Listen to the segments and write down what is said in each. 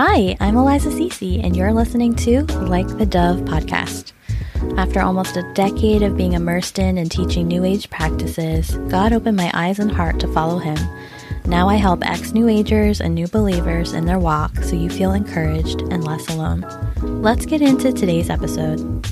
Hi, I'm Eliza Ceci, and you're listening to Like the Dove podcast. After almost a decade of being immersed in and teaching New Age practices, God opened my eyes and heart to follow Him. Now I help ex New Agers and new believers in their walk so you feel encouraged and less alone. Let's get into today's episode.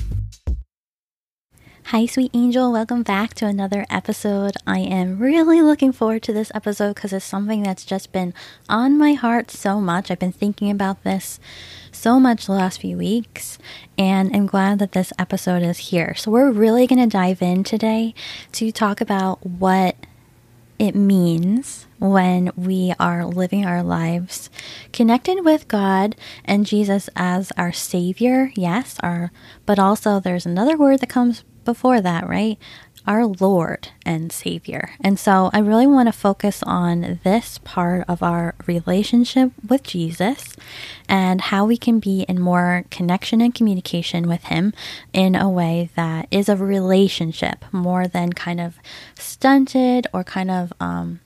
Hi, sweet angel. Welcome back to another episode. I am really looking forward to this episode because it's something that's just been on my heart so much. I've been thinking about this so much the last few weeks, and I'm glad that this episode is here. So, we're really going to dive in today to talk about what it means when we are living our lives connected with God and Jesus as our savior yes our but also there's another word that comes before that, right? Our Lord and Savior. And so I really want to focus on this part of our relationship with Jesus and how we can be in more connection and communication with Him in a way that is a relationship more than kind of stunted or kind of um,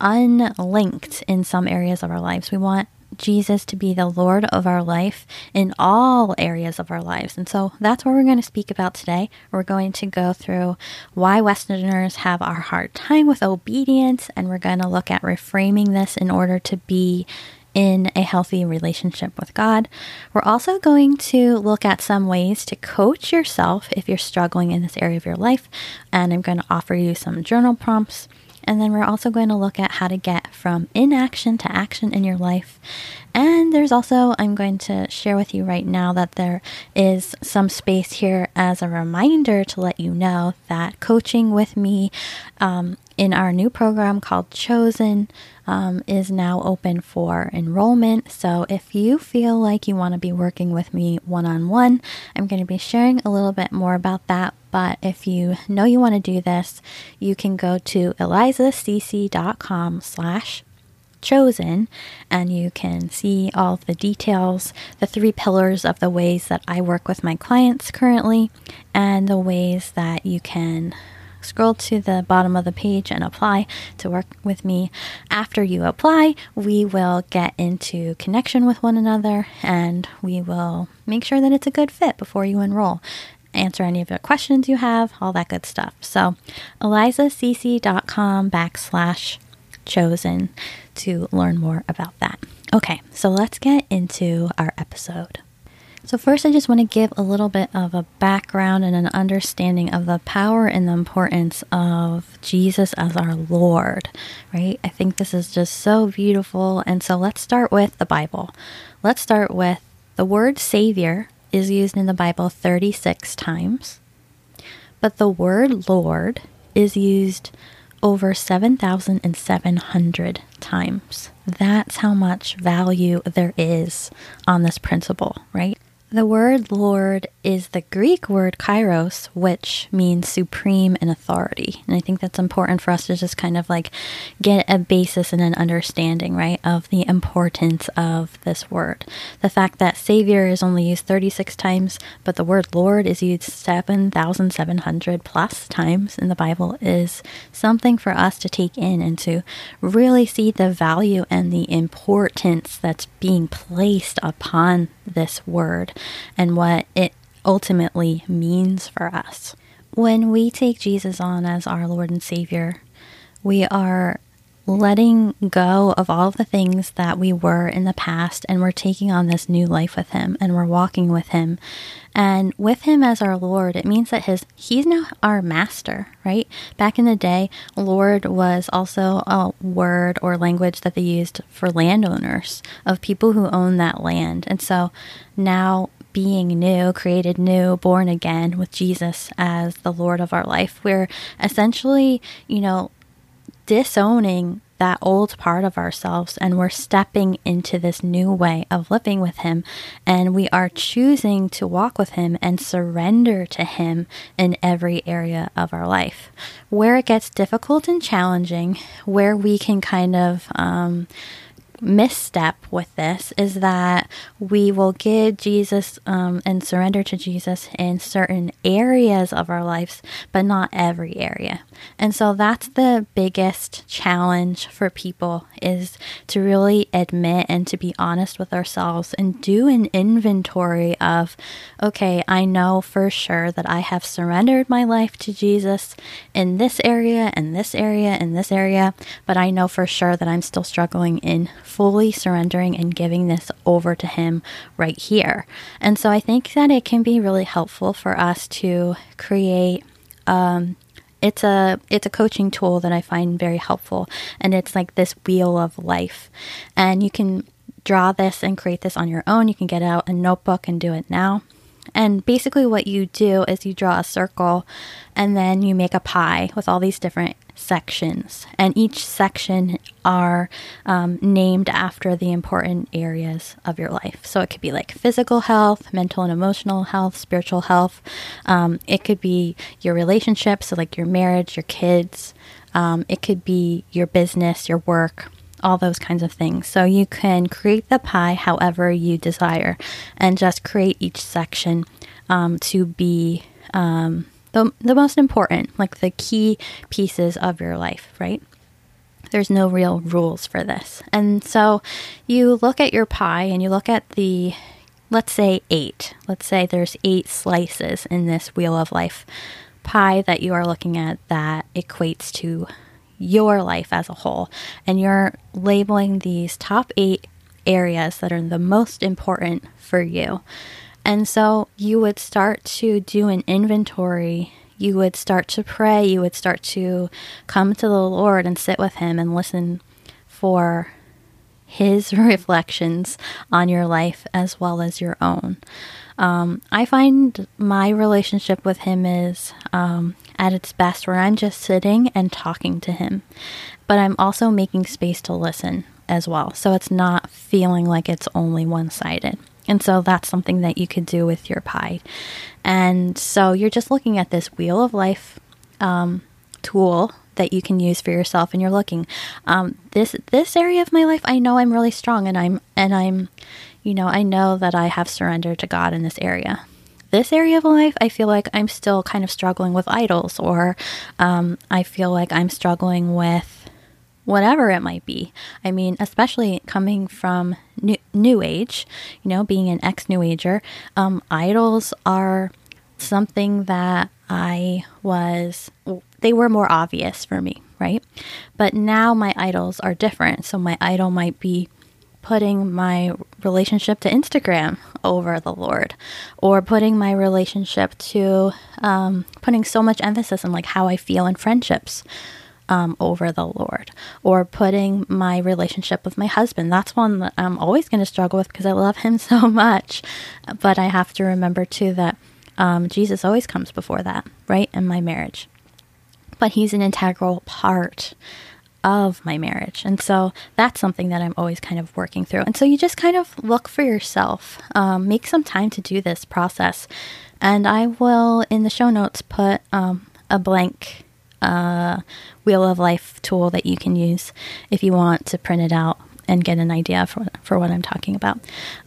unlinked in some areas of our lives. We want Jesus to be the Lord of our life in all areas of our lives. And so that's what we're going to speak about today. We're going to go through why Westerners have our hard time with obedience, and we're going to look at reframing this in order to be in a healthy relationship with God. We're also going to look at some ways to coach yourself if you're struggling in this area of your life, and I'm going to offer you some journal prompts and then we're also going to look at how to get from inaction to action in your life. And there's also, I'm going to share with you right now that there is some space here as a reminder to let you know that coaching with me um, in our new program called Chosen um, is now open for enrollment. So if you feel like you want to be working with me one on one, I'm going to be sharing a little bit more about that. But if you know you want to do this, you can go to elizaceci.com slash chosen and you can see all the details the three pillars of the ways that i work with my clients currently and the ways that you can scroll to the bottom of the page and apply to work with me. After you apply, we will get into connection with one another and we will make sure that it's a good fit before you enroll. Answer any of the questions you have, all that good stuff. So, elizaceci.com backslash chosen to learn more about that. Okay, so let's get into our episode. So, first, I just want to give a little bit of a background and an understanding of the power and the importance of Jesus as our Lord, right? I think this is just so beautiful. And so, let's start with the Bible. Let's start with the word Savior is used in the Bible 36 times, but the word Lord is used over 7,700 times. That's how much value there is on this principle, right? The word Lord is the Greek word kairos, which means supreme in authority. And I think that's important for us to just kind of like get a basis and an understanding, right, of the importance of this word. The fact that Savior is only used 36 times, but the word Lord is used 7,700 plus times in the Bible is something for us to take in and to really see the value and the importance that's being placed upon this word and what it ultimately means for us. When we take Jesus on as our Lord and Savior, we are letting go of all of the things that we were in the past and we're taking on this new life with him and we're walking with him and with him as our lord it means that his he's now our master right back in the day lord was also a word or language that they used for landowners of people who own that land and so now being new, created new, born again with Jesus as the Lord of our life. We're essentially, you know, disowning that old part of ourselves and we're stepping into this new way of living with Him. And we are choosing to walk with Him and surrender to Him in every area of our life. Where it gets difficult and challenging, where we can kind of, um, misstep with this is that we will give Jesus um, and surrender to Jesus in certain areas of our lives, but not every area. And so that's the biggest challenge for people is to really admit and to be honest with ourselves and do an inventory of, okay, I know for sure that I have surrendered my life to Jesus in this area and this area and this area, but I know for sure that I'm still struggling in fully surrendering and giving this over to Him right here. And so I think that it can be really helpful for us to create. Um, it's a it's a coaching tool that I find very helpful, and it's like this wheel of life, and you can draw this and create this on your own. You can get out a notebook and do it now. And basically, what you do is you draw a circle and then you make a pie with all these different sections. And each section are um, named after the important areas of your life. So it could be like physical health, mental and emotional health, spiritual health. Um, it could be your relationships, so like your marriage, your kids. Um, it could be your business, your work all those kinds of things. So you can create the pie however you desire and just create each section um, to be um, the, the most important, like the key pieces of your life, right? There's no real rules for this. And so you look at your pie and you look at the, let's say, eight. Let's say there's eight slices in this wheel of life pie that you are looking at that equates to your life as a whole. And you're labeling these top eight areas that are the most important for you. And so you would start to do an inventory. You would start to pray. You would start to come to the Lord and sit with Him and listen for His reflections on your life as well as your own. Um, I find my relationship with Him is um, at its best where I'm just sitting and talking to him. But I'm also making space to listen as well. So it's not feeling like it's only one sided. And so that's something that you could do with your pie. And so you're just looking at this wheel of life um, tool that you can use for yourself and you're looking um, this this area of my life i know i'm really strong and i'm and i'm you know i know that i have surrendered to god in this area this area of life, I feel like I'm still kind of struggling with idols, or um, I feel like I'm struggling with whatever it might be. I mean, especially coming from new, new age, you know, being an ex New Ager, um, idols are something that I was, they were more obvious for me, right? But now my idols are different. So my idol might be putting my relationship to Instagram over the Lord, or putting my relationship to um, putting so much emphasis on like how I feel in friendships um, over the Lord, or putting my relationship with my husband. That's one that I'm always going to struggle with because I love him so much, but I have to remember too that um, Jesus always comes before that, right? In my marriage, but He's an integral part of my marriage. And so that's something that I'm always kind of working through. And so you just kind of look for yourself, um, make some time to do this process. And I will, in the show notes, put um, a blank uh, Wheel of Life tool that you can use if you want to print it out and get an idea for, for what I'm talking about,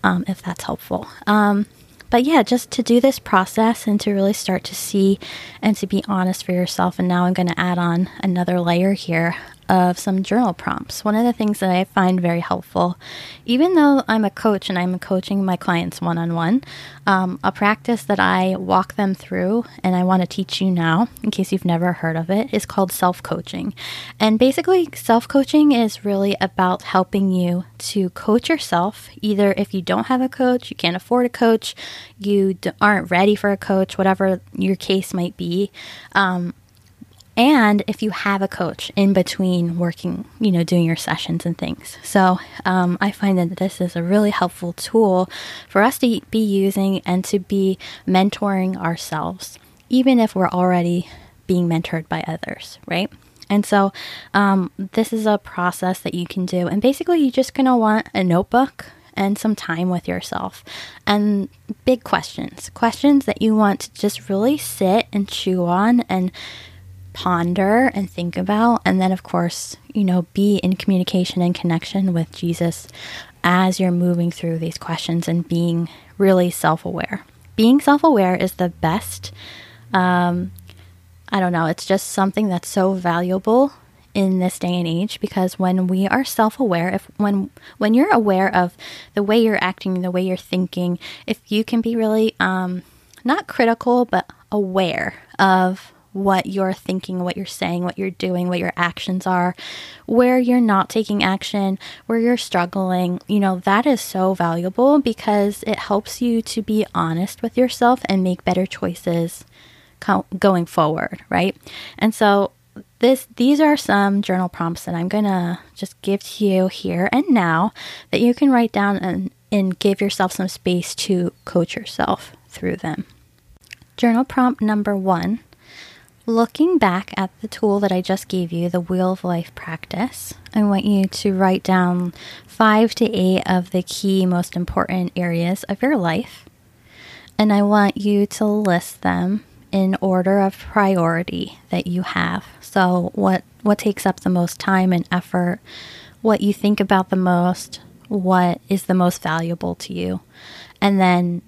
um, if that's helpful. Um, but yeah, just to do this process and to really start to see and to be honest for yourself. And now I'm going to add on another layer here of some journal prompts. One of the things that I find very helpful, even though I'm a coach and I'm coaching my clients one on one, a practice that I walk them through and I want to teach you now, in case you've never heard of it, is called self coaching. And basically, self coaching is really about helping you to coach yourself, either if you don't have a coach, you can't afford a coach, you aren't ready for a coach, whatever your case might be. Um, and if you have a coach in between working, you know, doing your sessions and things. So um, I find that this is a really helpful tool for us to be using and to be mentoring ourselves, even if we're already being mentored by others, right? And so um, this is a process that you can do. And basically, you're just going to want a notebook and some time with yourself and big questions, questions that you want to just really sit and chew on and ponder and think about. And then, of course, you know, be in communication and connection with Jesus as you're moving through these questions and being really self aware. Being self aware is the best. Um, I don't know, it's just something that's so valuable in this day and age because when we are self-aware if when when you're aware of the way you're acting the way you're thinking if you can be really um not critical but aware of what you're thinking, what you're saying, what you're doing, what your actions are, where you're not taking action, where you're struggling, you know, that is so valuable because it helps you to be honest with yourself and make better choices co- going forward, right? And so this these are some journal prompts that I'm going to just give to you here and now that you can write down and and give yourself some space to coach yourself through them. Journal prompt number 1 Looking back at the tool that I just gave you, the Wheel of Life practice, I want you to write down five to eight of the key, most important areas of your life. And I want you to list them in order of priority that you have. So, what, what takes up the most time and effort, what you think about the most, what is the most valuable to you. And then,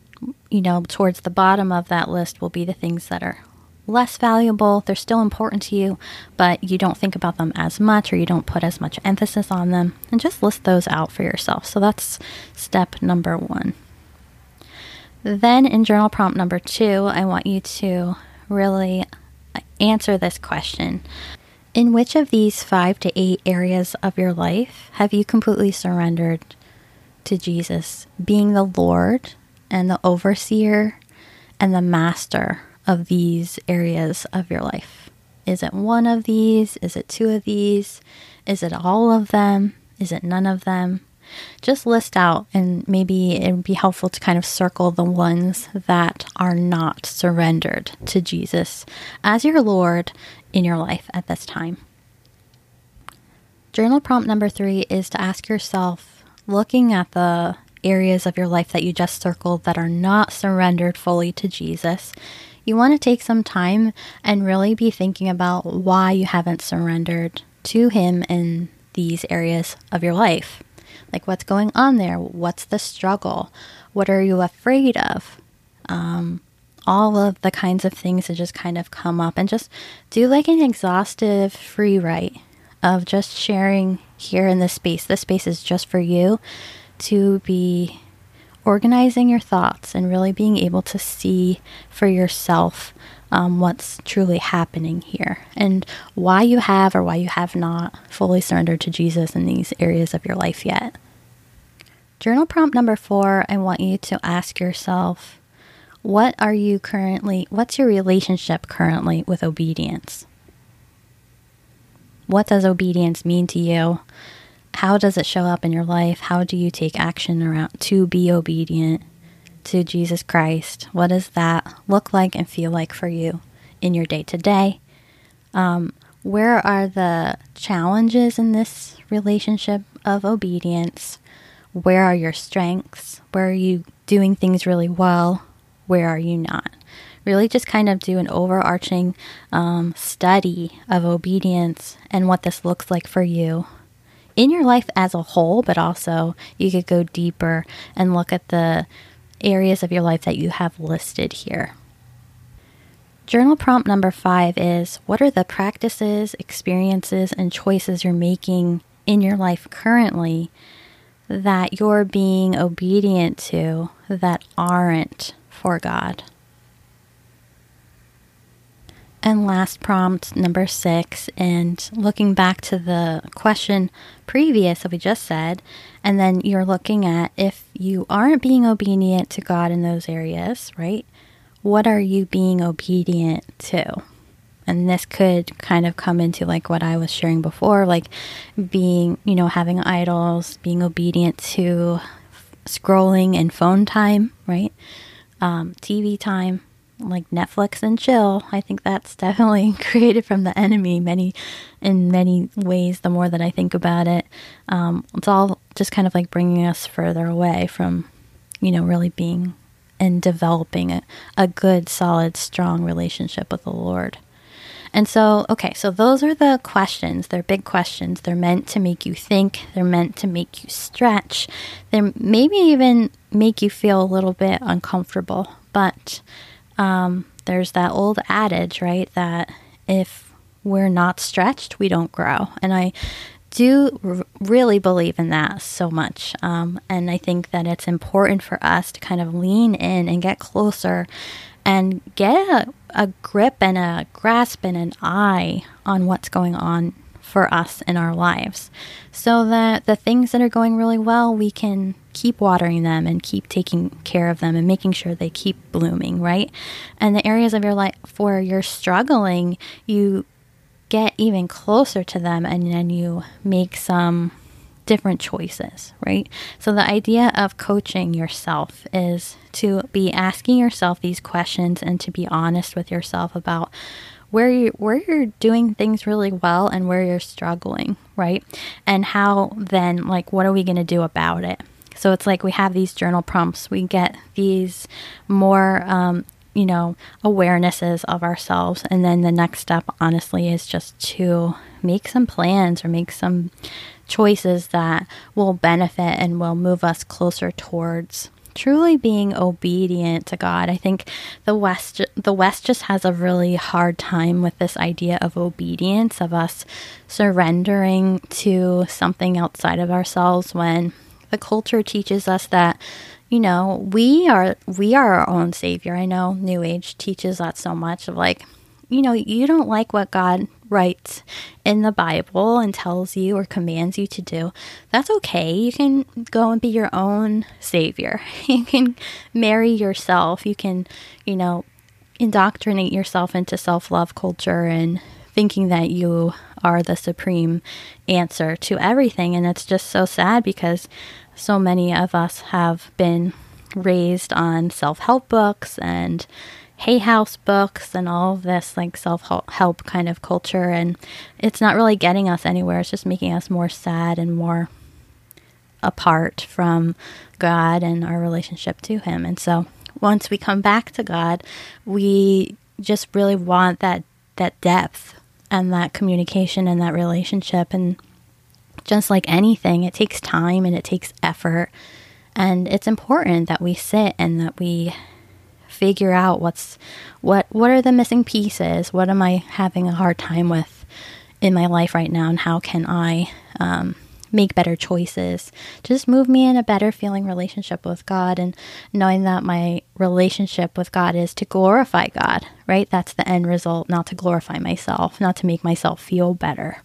you know, towards the bottom of that list will be the things that are less valuable, they're still important to you, but you don't think about them as much or you don't put as much emphasis on them, and just list those out for yourself. So that's step number one. Then in journal prompt number two, I want you to really uh, answer this question. In which of these five to eight areas of your life have you completely surrendered to Jesus, being the Lord and the overseer and the master of these areas of your life? Is it one of these? Is it two of these? Is it all of them? Is it none of them? Just list out, and maybe it would be helpful to kind of circle the ones that are not surrendered to Jesus as your Lord in your life at this time. Journal prompt number three is to ask yourself, looking at the areas of your life that you just circled that are not surrendered fully to Jesus, you want to take some time and really be thinking about why you haven't surrendered to Him in these areas of your life. Like, what's going on there? What's the struggle? What are you afraid of? Um, all of the kinds of things that just kind of come up and just do like an exhaustive free write of just sharing here in this space. This space is just for you to be organizing your thoughts and really being able to see for yourself um, what's truly happening here and why you have or why you have not fully surrendered to Jesus in these areas of your life yet. Journal prompt number four I want you to ask yourself what are you currently, what's your relationship currently with obedience? What does obedience mean to you? How does it show up in your life? How do you take action around to be obedient to Jesus Christ? What does that look like and feel like for you in your day to day? Where are the challenges in this relationship of obedience? Where are your strengths? Where are you doing things really well? Where are you not? Really, just kind of do an overarching um, study of obedience and what this looks like for you in your life as a whole, but also you could go deeper and look at the areas of your life that you have listed here. Journal prompt number five is What are the practices, experiences, and choices you're making in your life currently that you're being obedient to that aren't for God? And last prompt, number six, and looking back to the question previous that we just said, and then you're looking at if you aren't being obedient to God in those areas, right? What are you being obedient to? And this could kind of come into like what I was sharing before, like being, you know, having idols, being obedient to scrolling and phone time, right? Um, TV time, like Netflix and chill. I think that's definitely created from the enemy many in many ways the more that I think about it. Um, it's all just kind of like bringing us further away from, you know, really being and developing a, a good, solid, strong relationship with the Lord. And so, okay, so those are the questions. They're big questions. They're meant to make you think, they're meant to make you stretch, they maybe even make you feel a little bit uncomfortable. But um, there's that old adage, right? That if we're not stretched, we don't grow. And I do r- really believe in that so much. Um, and I think that it's important for us to kind of lean in and get closer and get a, a grip and a grasp and an eye on what's going on for us in our lives so that the things that are going really well, we can keep watering them and keep taking care of them and making sure they keep blooming, right? And the areas of your life where you're struggling, you get even closer to them and then you make some different choices, right? So the idea of coaching yourself is to be asking yourself these questions and to be honest with yourself about where you where you're doing things really well and where you're struggling, right? And how then like what are we going to do about it? So it's like we have these journal prompts, we get these more um, you know, awarenesses of ourselves. And then the next step, honestly, is just to make some plans or make some choices that will benefit and will move us closer towards truly being obedient to God. I think the West the West just has a really hard time with this idea of obedience of us surrendering to something outside of ourselves when the culture teaches us that you know, we are we are our own savior. I know New Age teaches that so much of like, you know, you don't like what God writes in the Bible and tells you or commands you to do. That's okay. You can go and be your own savior. You can marry yourself. You can, you know, indoctrinate yourself into self-love culture and thinking that you are the supreme answer to everything and it's just so sad because so many of us have been raised on self help books and Hay House books and all of this like self help kind of culture. And it's not really getting us anywhere. It's just making us more sad and more apart from God and our relationship to Him. And so once we come back to God, we just really want that that depth and that communication and that relationship and just like anything, it takes time and it takes effort. And it's important that we sit and that we figure out what's what what are the missing pieces? What am I having a hard time with in my life right now, and how can I um, make better choices, just move me in a better feeling relationship with God and knowing that my relationship with God is to glorify God, right? That's the end result, not to glorify myself, not to make myself feel better.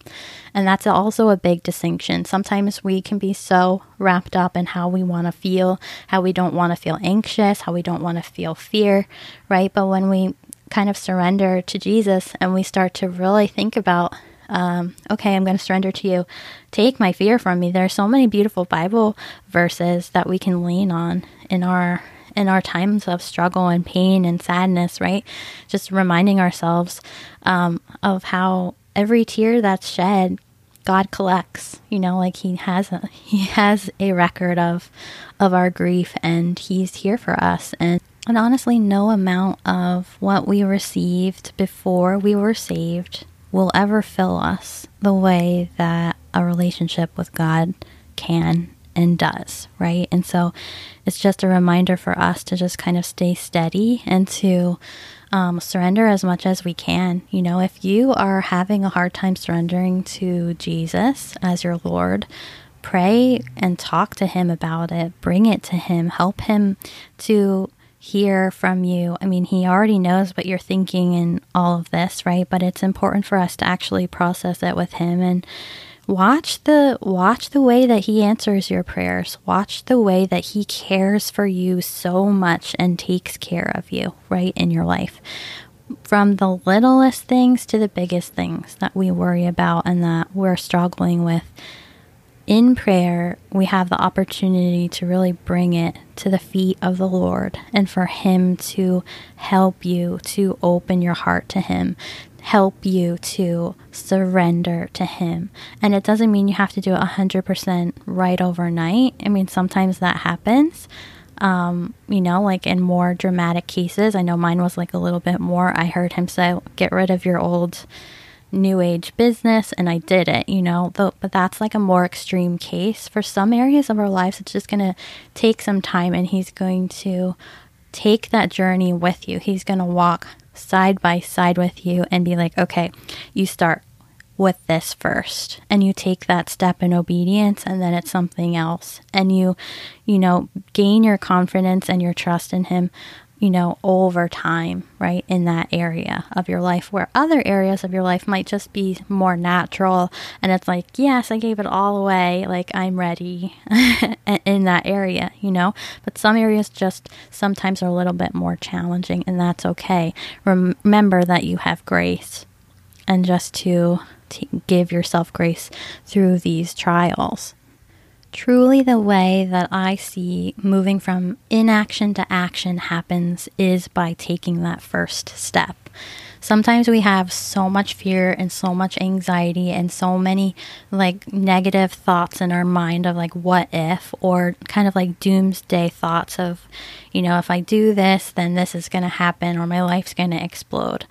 And that's also a big distinction. Sometimes we can be so wrapped up in how we want to feel, how we don't want to feel anxious, how we don't want to feel fear, right? But when we kind of surrender to Jesus and we start to really think about um, okay, I'm going to surrender to you. Take my fear from me. There are so many beautiful Bible verses that we can lean on in our in our times of struggle and pain and sadness, right? Just reminding ourselves um, of how every tear that's shed, God collects. You know, like He has a, He has a record of of our grief, and He's here for us. And and honestly, no amount of what we received before we were saved will ever fill us the way that a relationship with God can and does, right? And so it's just a reminder for us to just kind of stay steady and to um, surrender as much as we can. You know, if you are having a hard time surrendering to Jesus as your Lord, pray and talk to Him about it, bring it to Him, help Him to hear from you. I mean, he already knows what you're thinking and all of this, right? But it's important for us to actually process it with him and watch the watch the way that he answers your prayers. Watch the way that he cares for you so much and takes care of you, right, in your life. From the littlest things to the biggest things that we worry about and that we're struggling with in prayer, we have the opportunity to really bring it to the feet of the Lord and for Him to help you to open your heart to Him, help you to surrender to Him. And it doesn't mean you have to do it 100% right overnight. I mean, sometimes that happens. Um, you know, like in more dramatic cases, I know mine was like a little bit more. I heard him say, get rid of your old new age business and I did it, you know. But, that's like a more extreme case. For some areas of our lives, it's just going to take some time and he's going to take that journey with you. He's going to walk side by side with you and be like, okay, you start with this first and you take that step in obedience and then it's something else and you you know gain your confidence and your trust in him you know, over time, right, in that area of your life, where other areas of your life might just be more natural. And it's like, yes, I gave it all away. Like, I'm ready in that area, you know? But some areas just sometimes are a little bit more challenging, and that's okay. Rem- remember that you have grace and just to, to give yourself grace through these trials truly the way that I see moving from inaction to action happens is by taking that first step. Sometimes we have so much fear and so much anxiety and so many like negative thoughts in our mind of like what if or kind of like doomsday thoughts of, you know, if I do this, then this is going to happen or my life's going to explode.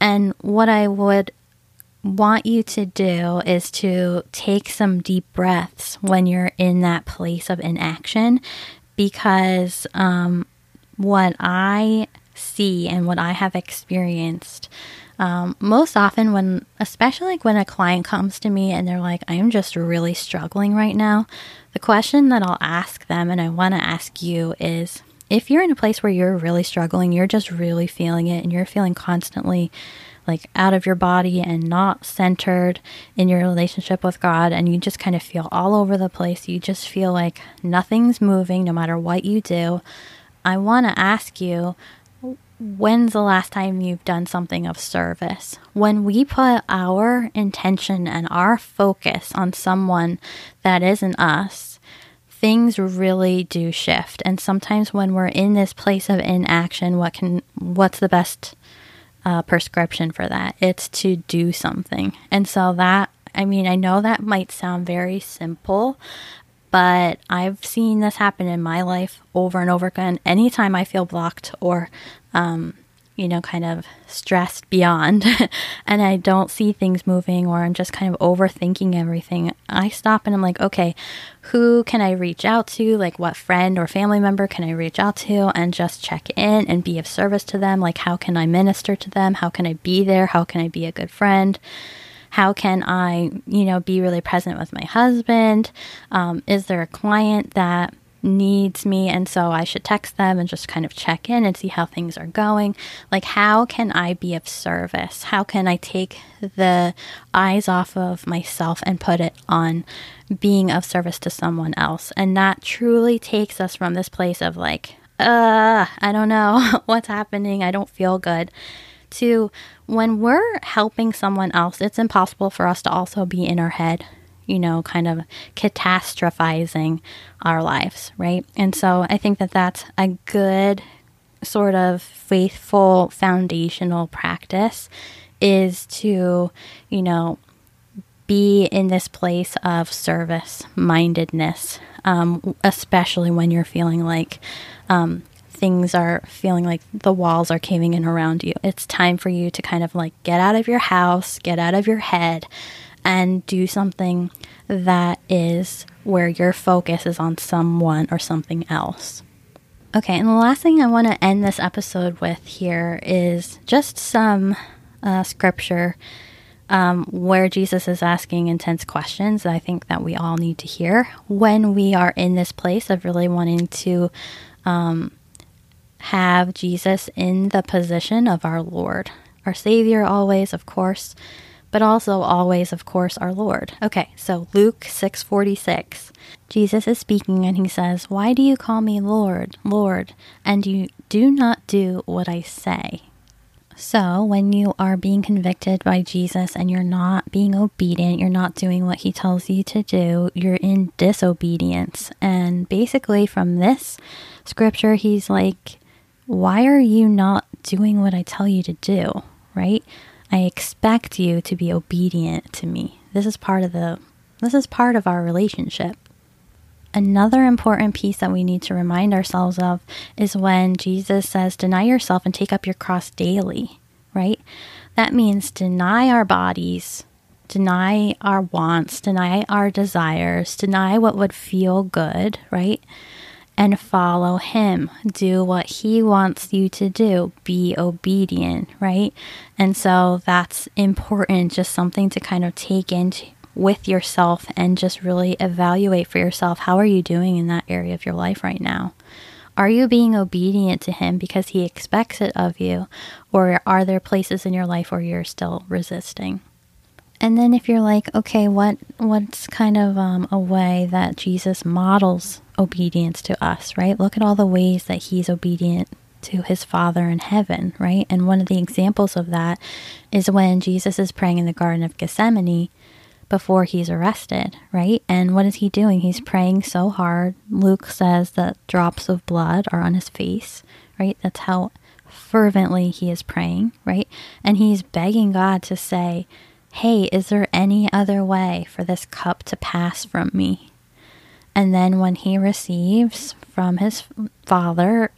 And what I would want you to do is to take some deep breaths when you're in that place of inaction because um, what I see and what I have experienced um, most often when especially like when a client comes to me and they're like i'm just really struggling right now the question that i'll ask them and i want to ask you is if you're in a place where you're really struggling you're just really feeling it and you're feeling constantly like out of your body and not centered in your relationship with God, and you just kind of feel all over the place. You just feel like nothing's moving no matter what you do. I want to ask you when's the last time you've done something of service? When we put our intention and our focus on someone that isn't us, things really do shift. And sometimes when we're in this place of inaction, what can what's the best uh, prescription for that. It's to do something. And so that, I mean, I know that might sound very simple, but I've seen this happen in my life over and over again. Anytime I feel blocked or um, you know, kind of stressed beyond and I don't see things moving or I'm just kind of overthinking everything, I stop and I'm like, okay, who can I reach out to? Like, what friend or family member can I reach out to and just check in and be of service to them? Like, how can I minister to them? How can I be there? How can I be a good friend? How can I, you know, be really present with my husband? Um, is there a client that needs me and so I should text them and just kind of check in and see how things are going. Like how can I be of service? How can I take the eyes off of myself and put it on being of service to someone else? And that truly takes us from this place of like, uh, I don't know what's happening. I don't feel good. To when we're helping someone else, it's impossible for us to also be in our head you know, kind of catastrophizing our lives, right? And so I think that that's a good sort of faithful foundational practice is to, you know, be in this place of service mindedness, um, especially when you're feeling like um, things are feeling like the walls are caving in around you. It's time for you to kind of like get out of your house, get out of your head, and do something that is where your focus is on someone or something else. Okay, and the last thing I want to end this episode with here is just some uh, scripture um, where Jesus is asking intense questions that I think that we all need to hear when we are in this place of really wanting to um, have Jesus in the position of our Lord, our Savior, always, of course but also always of course our Lord. Okay, so Luke 6:46. Jesus is speaking and he says, "Why do you call me Lord, Lord, and you do not do what I say?" So, when you are being convicted by Jesus and you're not being obedient, you're not doing what he tells you to do, you're in disobedience. And basically, from this scripture, he's like, Why are you not doing what I tell you to do? Right? I expect you to be obedient to me. This is part of the this is part of our relationship. another important piece that we need to remind ourselves of is when Jesus says, Deny yourself and take up your cross daily, right? That means deny our bodies, deny our wants, deny our desires, deny what would feel good, right? And follow Him. Do what He wants you to do. Be obedient, right? And so that's important, just something to kind of take into with yourself and just really evaluate for yourself how are you doing in that area of your life right now? Are you being obedient to him because he expects it of you or are there places in your life where you're still resisting? And then if you're like, okay, what what's kind of um, a way that Jesus models obedience to us, right? Look at all the ways that he's obedient to his Father in heaven, right? And one of the examples of that is when Jesus is praying in the Garden of Gethsemane before he's arrested, right? And what is he doing? He's praying so hard. Luke says that drops of blood are on his face, right? That's how fervently he is praying, right? And he's begging God to say, Hey, is there any other way for this cup to pass from me? And then when he receives from his father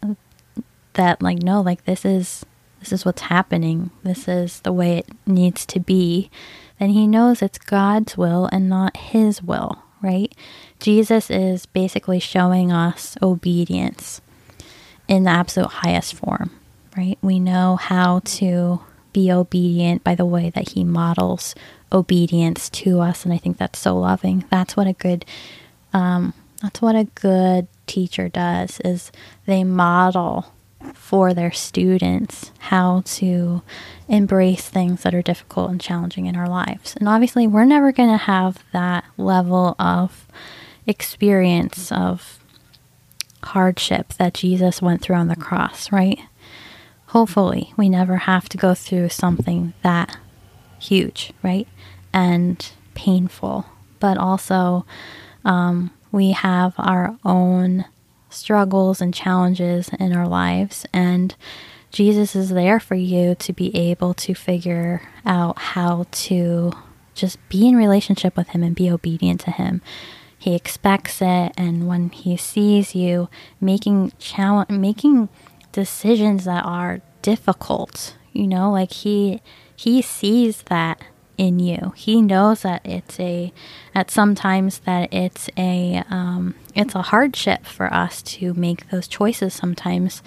that like no, like this is this is what's happening. This is the way it needs to be then he knows it's God's will and not his will, right? Jesus is basically showing us obedience in the absolute highest form, right? We know how to be obedient by the way that he models obedience to us and i think that's so loving that's what a good um, that's what a good teacher does is they model for their students how to embrace things that are difficult and challenging in our lives. And obviously, we're never going to have that level of experience of hardship that Jesus went through on the cross, right? Hopefully, we never have to go through something that huge, right? And painful. But also, um, we have our own struggles and challenges in our lives. And Jesus is there for you to be able to figure out how to just be in relationship with Him and be obedient to Him. He expects it, and when He sees you making challenge, making decisions that are difficult, you know, like He He sees that in you. He knows that it's a at sometimes that it's a um, it's a hardship for us to make those choices sometimes,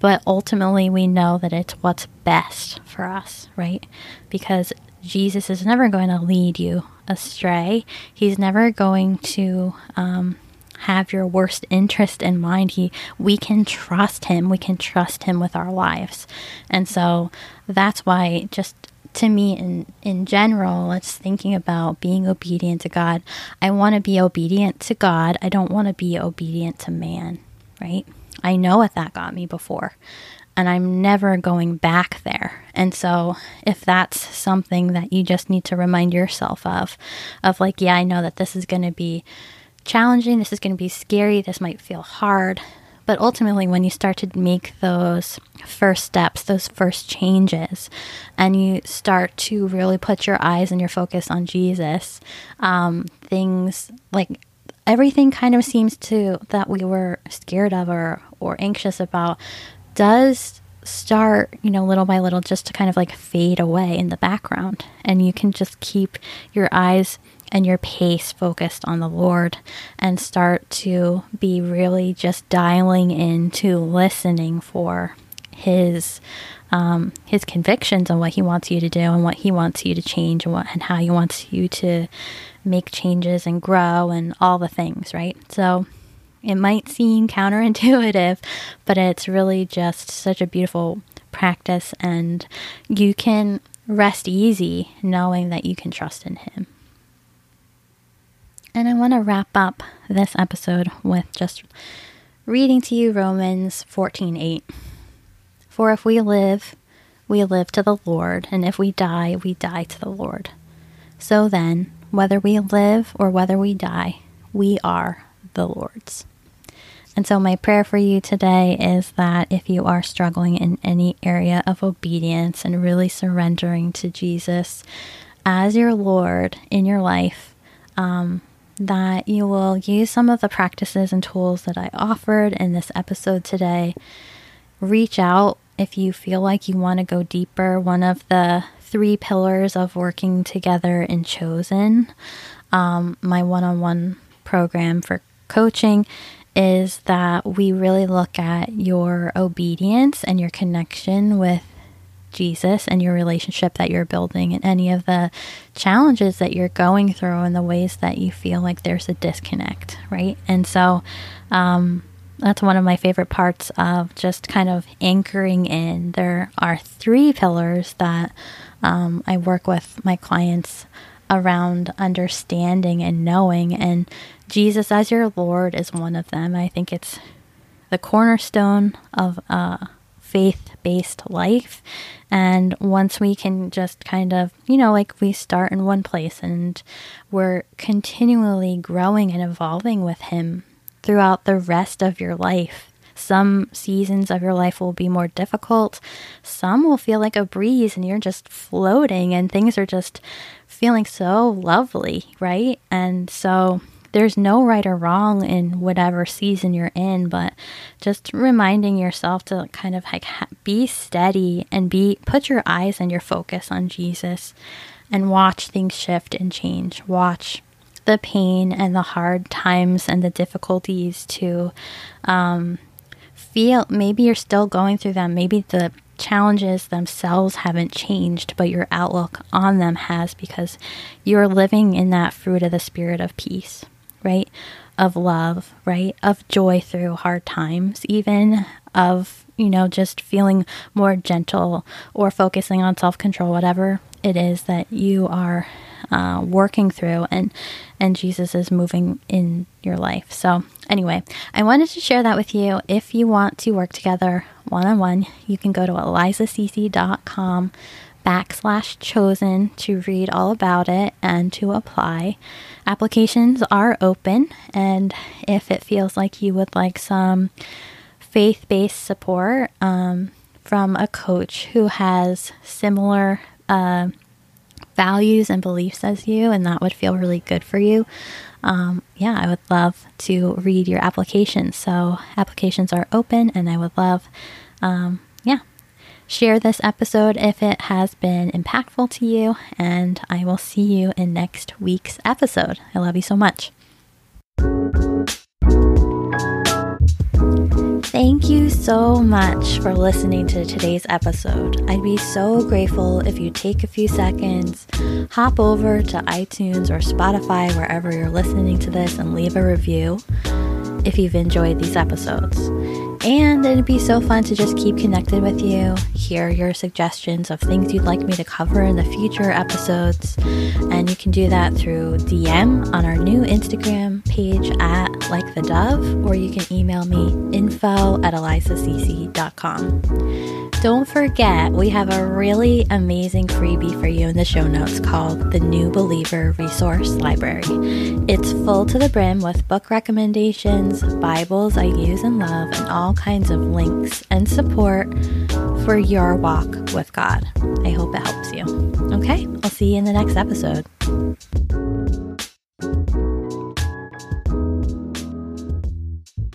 but ultimately we know that it's what's best for us, right? Because Jesus is never going to lead you astray. He's never going to um, have your worst interest in mind. He, we can trust him. We can trust him with our lives, and so that's why just to me in in general it's thinking about being obedient to god. I want to be obedient to god. I don't want to be obedient to man right? I know what that got me before and i'm never going back there. And so if that's something that you just need to remind yourself of of like yeah i know that this is going to be challenging this is going to be scary this might feel hard but ultimately, when you start to make those first steps, those first changes, and you start to really put your eyes and your focus on Jesus, um, things like everything kind of seems to that we were scared of or or anxious about does start, you know, little by little just to kind of like fade away in the background. And you can just keep your eyes and your pace focused on the Lord and start to be really just dialing into listening for His um, His convictions on what He wants you to do and what He wants you to change and what and how He wants you to make changes and grow and all the things, right? So it might seem counterintuitive, but it's really just such a beautiful practice and you can rest easy knowing that you can trust in Him. And I want to wrap up this episode with just reading to you Romans 14:8. For if we live, we live to the Lord, and if we die, we die to the Lord. So then, whether we live or whether we die, we are the Lord's. And so, my prayer for you today is that if you are struggling in any area of obedience and really surrendering to Jesus as your Lord in your life, um, that you will use some of the practices and tools that I offered in this episode today. Reach out if you feel like you want to go deeper. One of the three pillars of working together in Chosen, um, my one on one program for coaching, is that we really look at your obedience and your connection with Jesus and your relationship that you're building and any of the challenges that you're going through and the ways that you feel like there's a disconnect, right? And so um, that's one of my favorite parts of just kind of anchoring in. There are three pillars that um, I work with my clients around understanding and knowing, and Jesus as your Lord is one of them. I think it's the cornerstone of a faith based life. And once we can just kind of, you know, like we start in one place and we're continually growing and evolving with Him throughout the rest of your life. Some seasons of your life will be more difficult. Some will feel like a breeze and you're just floating and things are just feeling so lovely, right? And so there's no right or wrong in whatever season you're in, but just reminding yourself to kind of like be steady and be put your eyes and your focus on Jesus and watch things shift and change. Watch the pain and the hard times and the difficulties to um, feel maybe you're still going through them. Maybe the challenges themselves haven't changed, but your outlook on them has because you're living in that fruit of the spirit of peace, right? Of love, right? Of joy through hard times, even of, you know, just feeling more gentle or focusing on self control, whatever it is that you are uh, working through and and Jesus is moving in your life. So anyway, I wanted to share that with you. If you want to work together one on one, you can go to elizaceci.com backslash chosen to read all about it and to apply. Applications are open, and if it feels like you would like some faith based support um, from a coach who has similar uh, values and beliefs as you, and that would feel really good for you, um, yeah, I would love to read your application. So, applications are open, and I would love, um, share this episode if it has been impactful to you, and I will see you in next week's episode. I love you so much. Thank you so much for listening to today's episode. I'd be so grateful if you take a few seconds, hop over to iTunes or Spotify, wherever you're listening to this, and leave a review if you've enjoyed these episodes. And it'd be so fun to just keep connected with you, hear your suggestions of things you'd like me to cover in the future episodes. And you can do that through DM on our new Instagram page at Like the Dove, or you can email me info at elizaceci.com. Don't forget, we have a really amazing freebie for you in the show notes called the New Believer Resource Library. It's full to the brim with book recommendations, Bibles I use and love, and all kinds of links and support for your walk with God. I hope it helps you. Okay, I'll see you in the next episode.